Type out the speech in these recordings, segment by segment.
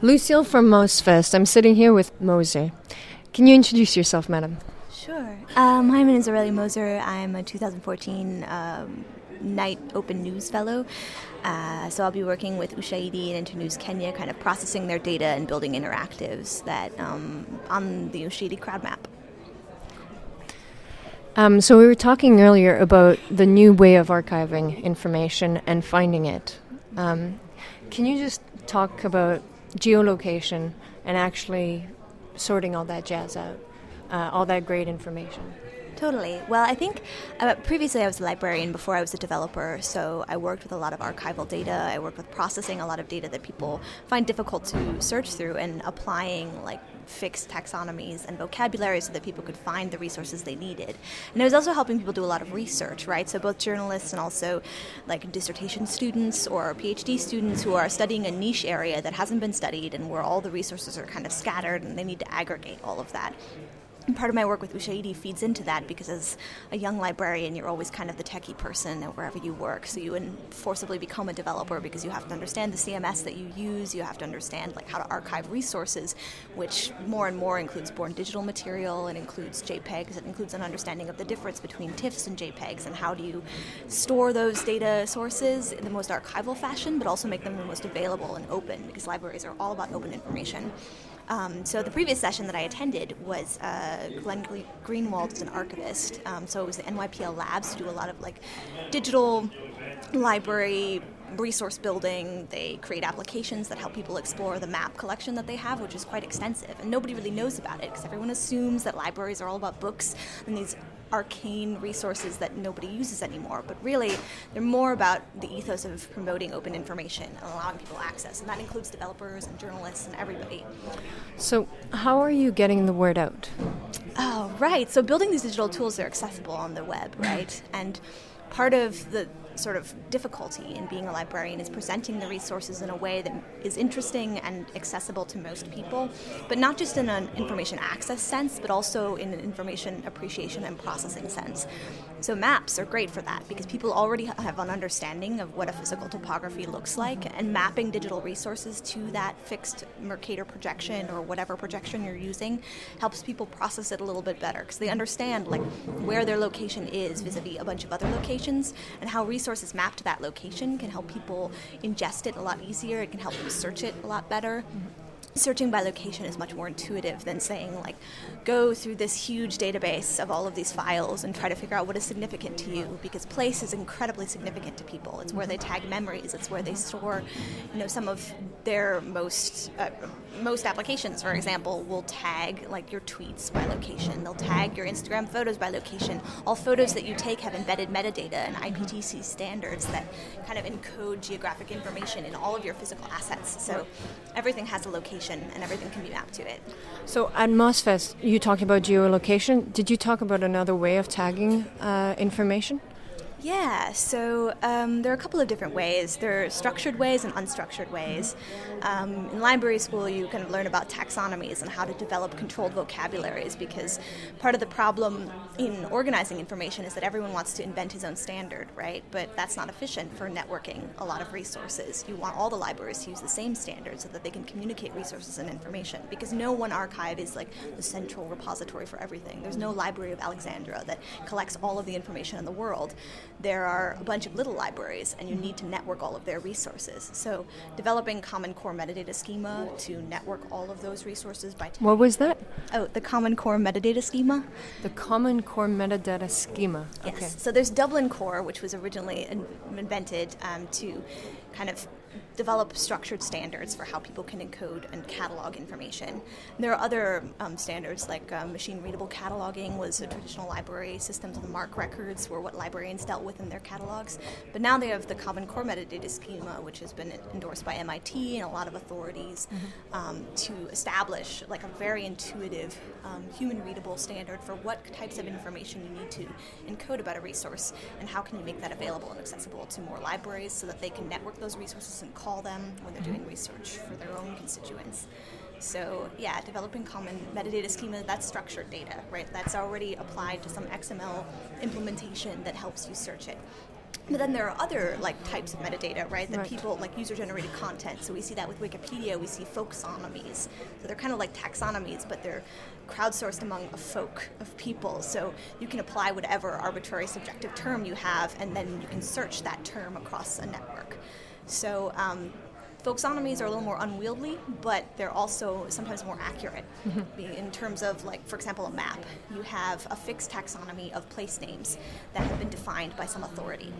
Lucille from MozFest. I'm sitting here with Moser. Can you introduce yourself, madam? Sure. Um, my name is Aurelia Moser. I'm a 2014 um, Knight Open News Fellow. Uh, so I'll be working with Ushahidi and Internews Kenya, kind of processing their data and building interactives that um, on the Ushahidi crowd map. Um, so we were talking earlier about the new way of archiving information and finding it. Um, can you just talk about geolocation and actually sorting all that jazz out, uh, all that great information? Totally. Well, I think uh, previously I was a librarian before I was a developer, so I worked with a lot of archival data. I worked with processing a lot of data that people find difficult to search through and applying like fixed taxonomies and vocabulary so that people could find the resources they needed. And I was also helping people do a lot of research, right? So both journalists and also like dissertation students or PhD students who are studying a niche area that hasn't been studied and where all the resources are kind of scattered and they need to aggregate all of that. Part of my work with Ushahidi feeds into that because as a young librarian, you're always kind of the techie person wherever you work. So you forcibly become a developer because you have to understand the CMS that you use. You have to understand like how to archive resources, which more and more includes born digital material and includes JPEGs. It includes an understanding of the difference between TIFFs and JPEGs and how do you store those data sources in the most archival fashion, but also make them the most available and open because libraries are all about open information. Um, so the previous session that I attended was uh, Glenn Greenwald is an archivist. Um, so it was the NYPL Labs to do a lot of like digital library resource building. They create applications that help people explore the map collection that they have, which is quite extensive. And nobody really knows about it because everyone assumes that libraries are all about books and these arcane resources that nobody uses anymore. But really, they're more about the ethos of promoting open information and allowing people access. And that includes developers and journalists and everybody. So, how are you getting the word out? Oh, right. So, building these digital tools they're accessible on the web, right? And part of the sort of difficulty in being a librarian is presenting the resources in a way that is interesting and accessible to most people, but not just in an information access sense, but also in an information appreciation and processing sense. So maps are great for that because people already have an understanding of what a physical topography looks like, and mapping digital resources to that fixed Mercator projection or whatever projection you're using helps people process it a little bit better because they understand like where their location is vis-a-vis a bunch of other locations and how resources mapped to that location can help people ingest it a lot easier. It can help them search it a lot better. Mm-hmm searching by location is much more intuitive than saying like go through this huge database of all of these files and try to figure out what is significant to you because place is incredibly significant to people. It's where they tag memories. It's where they store you know some of their most uh, most applications for example. Will tag like your tweets by location. They'll tag your instagram photos by location. All photos that you take have embedded metadata and iptc standards that kind of encode geographic information in all of your physical assets. So everything has a location and everything can be mapped to it. So at MozFest, you talked about geolocation. Did you talk about another way of tagging uh, information? Yeah, so um, there are a couple of different ways. There are structured ways and unstructured ways. Um, in library school, you kind of learn about taxonomies and how to develop controlled vocabularies because part of the problem in organizing information is that everyone wants to invent his own standard, right? But that's not efficient for networking a lot of resources. You want all the libraries to use the same standard so that they can communicate resources and information because no one archive is like the central repository for everything. There's no Library of Alexandria that collects all of the information in the world there are a bunch of little libraries and you need to network all of their resources. So developing Common Core metadata schema to network all of those resources by What was that? Oh, the Common Core metadata schema. The Common Core metadata schema. Yes. Okay. So there's Dublin Core, which was originally invented um, to kind of develop structured standards for how people can encode and catalog information. There are other um, standards like um, machine readable cataloging was a traditional library system to the MARC records were what librarians dealt with in their catalogs. But now they have the Common Core metadata schema, which has been endorsed by MIT and a lot of authorities mm-hmm. um, to establish like a very intuitive um, human readable standard for what types of information you need to encode about a resource and how can you make that available and accessible to more libraries so that they can network those resources and call them when they're doing mm-hmm. research for their own constituents. So yeah, developing common metadata schema, that's structured data, right? That's already applied to some XML implementation that helps you search it. But then there are other like types of metadata, right? That Right. people like user-generated content. So we see that with Wikipedia. We see folksonomies. So they're kind of like taxonomies, but they're crowdsourced among a folk of people. So you can apply whatever arbitrary subjective term you have, and then you can search that term across a network. So um, folksonomies are a little more unwieldy, but they're also sometimes more accurate Be- in terms of, like, for example, a map. You have a fixed taxonomy of place names that have been defined by some authority.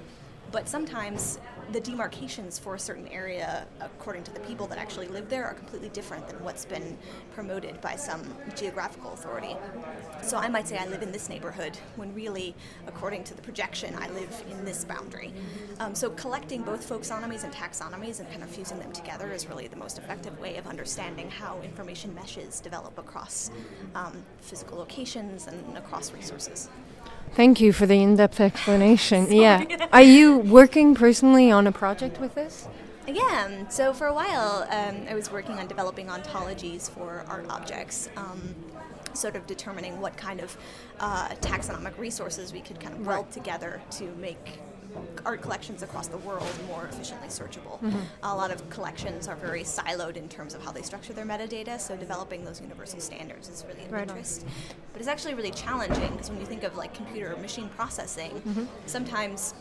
But sometimes the demarcations for a certain area, according to the people that actually live there, are completely different than what's been promoted by some geographical authority. So I might say I live in this neighborhood, when really, according to the projection, I live in this boundary. Um, so collecting both folksonomies and taxonomies and kind of fusing them together is really the most effective way of understanding how information meshes develop across um, physical locations and across resources. Thank you for the in-depth explanation. yeah. Are you working personally on a project with this? Yeah, um, so for a while um, I was working on developing ontologies for art objects, um, sort of determining what kind of uh, taxonomic resources we could kind of weld Right. together to make art collections across the world more efficiently searchable. Mm-hmm. A lot of collections are very siloed in terms of how they structure their metadata, so developing those universal standards is really of Right on. But it's actually really challenging because when you think of like computer or machine processing, Mm-hmm. sometimes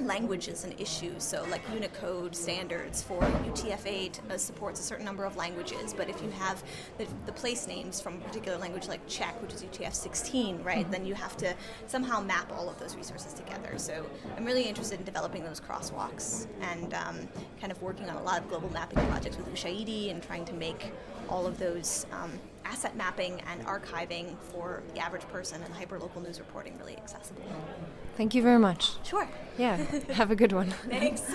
language is an issue. So, like Unicode standards for UTF-8 uh, supports a certain number of languages, but if you have the, the place names from a particular language like Czech, which is UTF-16, right, then you have to somehow map all of those resources together. So, I'm really interested in developing those crosswalks and um, kind of working on a lot of global mapping projects with Ushahidi and trying to make all of those um, asset mapping and archiving for the average person and hyperlocal news reporting really accessible. Thank you very much. Sure. Yeah. Have a good one. Thanks.